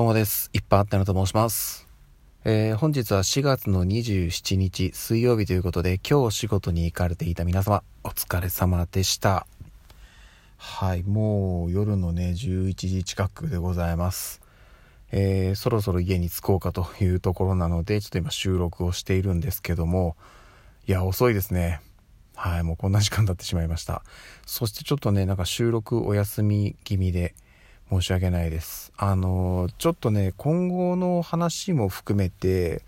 どうもです。いっぱいあったなと申します。えー、本日は4月の27日水曜日ということで、今日仕事に行かれていた皆様、お疲れ様でした。はい、もう夜のね、11時近くでございます。えー、そろそろ家に着こうかというところなので、ちょっと今収録をしているんですけども、いや、遅いですね。はい、もうこんな時間経ってしまいました。そしてちょっとね、なんか収録お休み気味で、申し訳ないです。あの、ちょっとね、今後の話も含めて、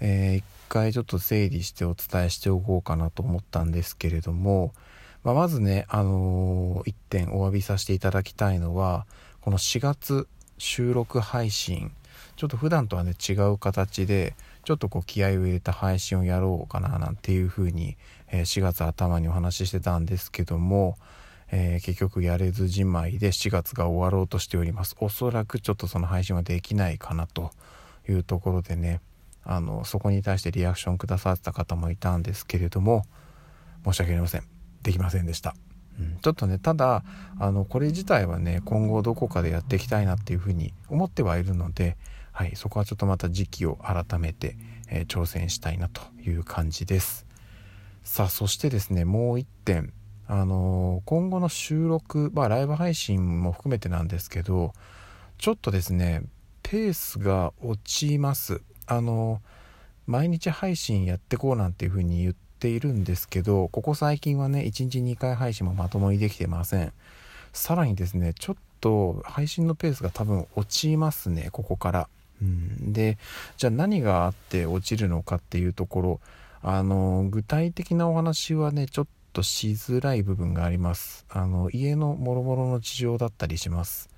えー、一回ちょっと整理してお伝えしておこうかなと思ったんですけれども、まあ、まずね、あのー、一点お詫びさせていただきたいのは、この4月収録配信、ちょっと普段とはね、違う形で、ちょっとこう気合を入れた配信をやろうかななんていうふうに、えー、4月頭にお話ししてたんですけども、えー、結局やれずじまいで4月が終わろうとしております。おそらくちょっとその配信はできないかなというところでねあのそこに対してリアクションくださった方もいたんですけれども申し訳ありません。できませんでした、うん、ちょっとねただあのこれ自体はね今後どこかでやっていきたいなっていうふうに思ってはいるので、はい、そこはちょっとまた時期を改めて、えー、挑戦したいなという感じです。さあそしてですねもう一点。あの今後の収録、まあ、ライブ配信も含めてなんですけどちょっとですねペースが落ちます。あの毎日配信やってこうなんていう風に言っているんですけどここ最近はね1日2回配信もまともにできてません。さらにですねちょっと配信のペースが多分落ちますねここから。うん、でじゃあ何があって落ちるのかっていうところ。あの具体的なお話はねちょっとしづらい部分があります。あの家のもろもろの事情だったりします。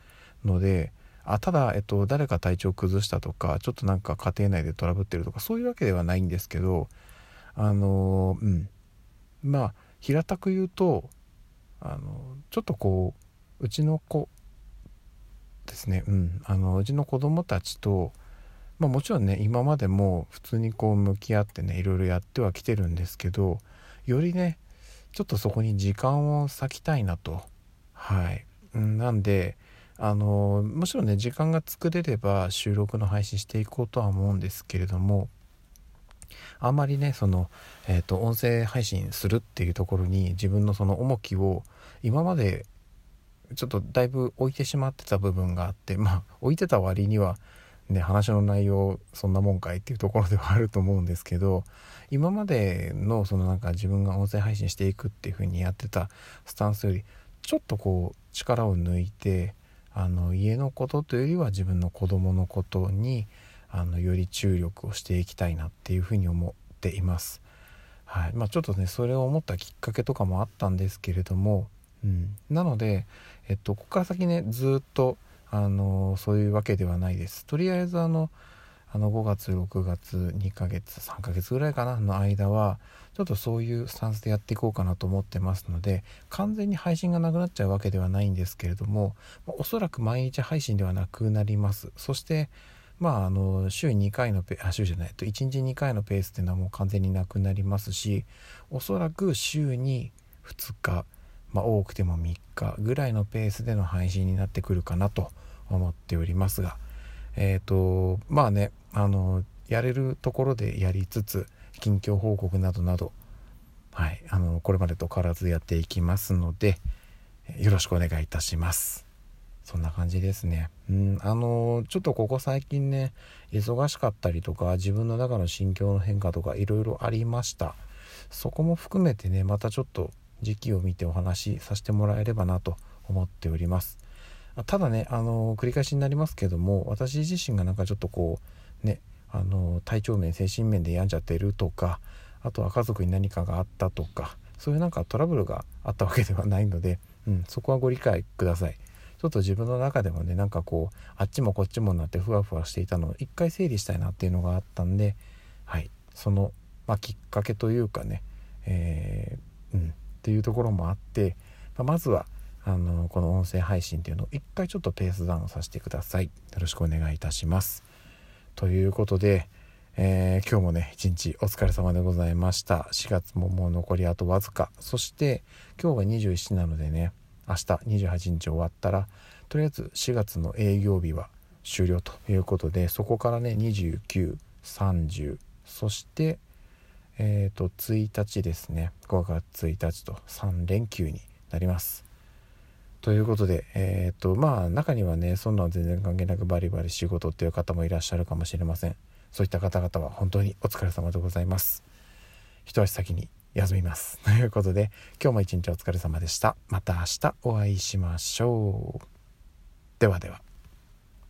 のであただ、えっと、誰か体調崩したとかちょっとなんか家庭内でトラブってるとかそういうわけではないんですけどあのうん。まあ平たく言うとあのちょっとこううちの子ですね。うん。あのうちの子供たちとまあもちろんね今までも普通にこう向き合ってねいろいろやってはきてるんですけどよりねちょっとそこに時間を割きたいなと。はい。なんであのもちろんね時間が作れれば収録の配信していこうとは思うんですけれどもあんまりねその、えーと、音声配信するっていうところに自分のその重きを今までちょっとだいぶ置いてしまってた部分があってまあ置いてた割にはね話の内容そんなもんかいっていうところではあると思うんですけど今までのそのなんか自分が音声配信していくっていう風にやってたスタンスよりちょっとこう力を抜いてあの家のことというよりは自分の子供のことにあのより注力をしていきたいなっていうふうに思っています。はいまあ、ちょっとねそれを思ったきっかけとかもあったんですけれども、うん、なので、えっと、ここから先ねずっとあのそういうわけではないです。とりあえずあのあの5月6月2ヶ月3ヶ月ぐらいかなの間はちょっとそういうスタンスでやっていこうかなと思ってますので完全に配信がなくなっちゃうわけではないんですけれどもおそらく毎日配信ではなくなりますそしてまああの週2回のペあ週じゃないと1日2回のペースっていうのはもう完全になくなりますしおそらく週に2日まあ、多くても3日ぐらいのペースでの配信になってくるかなと思っておりますがえっ、ー、とまあねあのやれるところでやりつつ近況報告などなどはいあのこれまでと変わらずやっていきますのでよろしくお願いいたします。そんな感じですね。うんあのちょっとここ最近ね忙しかったりとか自分の中の心境の変化とかいろいろありました。そこも含めてねまたちょっと時期を見てお話しさせてもらえればなと思っております。ただねあの繰り返しになりますけども私自身がなんかちょっとこうねあの体調面精神面で病んじゃってるとかあとは家族に何かがあったとかそういうなんかトラブルがあったわけではないので、うん、そこはご理解ください。ちょっと自分の中でもねなんかこうあっちもこっちもなってふわふわしていたのを一回整理したいなっていうのがあったんではい。その、まあ、きっかけというかね、えー、うん。っていうところもあって、まあ、まずはあのこの音声配信っていうのを一回ちょっとペースダウンさせてください。よろしくお願いいたします。ということで、えー、今日もね一日お疲れ様でございました。4月ももう残りあとわずか。そして今日が27なのでね明日28日終わったらとりあえず4月の営業日は終了ということでそこからね2930そしてえっ、ー、と1日ですね。5月1日と3連休になります。ということでえっ、ー、とまあ中にはねそんなの全然関係なくバリバリ仕事っていう方もいらっしゃるかもしれません。そういった方々は本当にお疲れ様でございます。一足先に休みます。ということで今日も一日お疲れ様でした。また明日お会いしましょう。ではでは。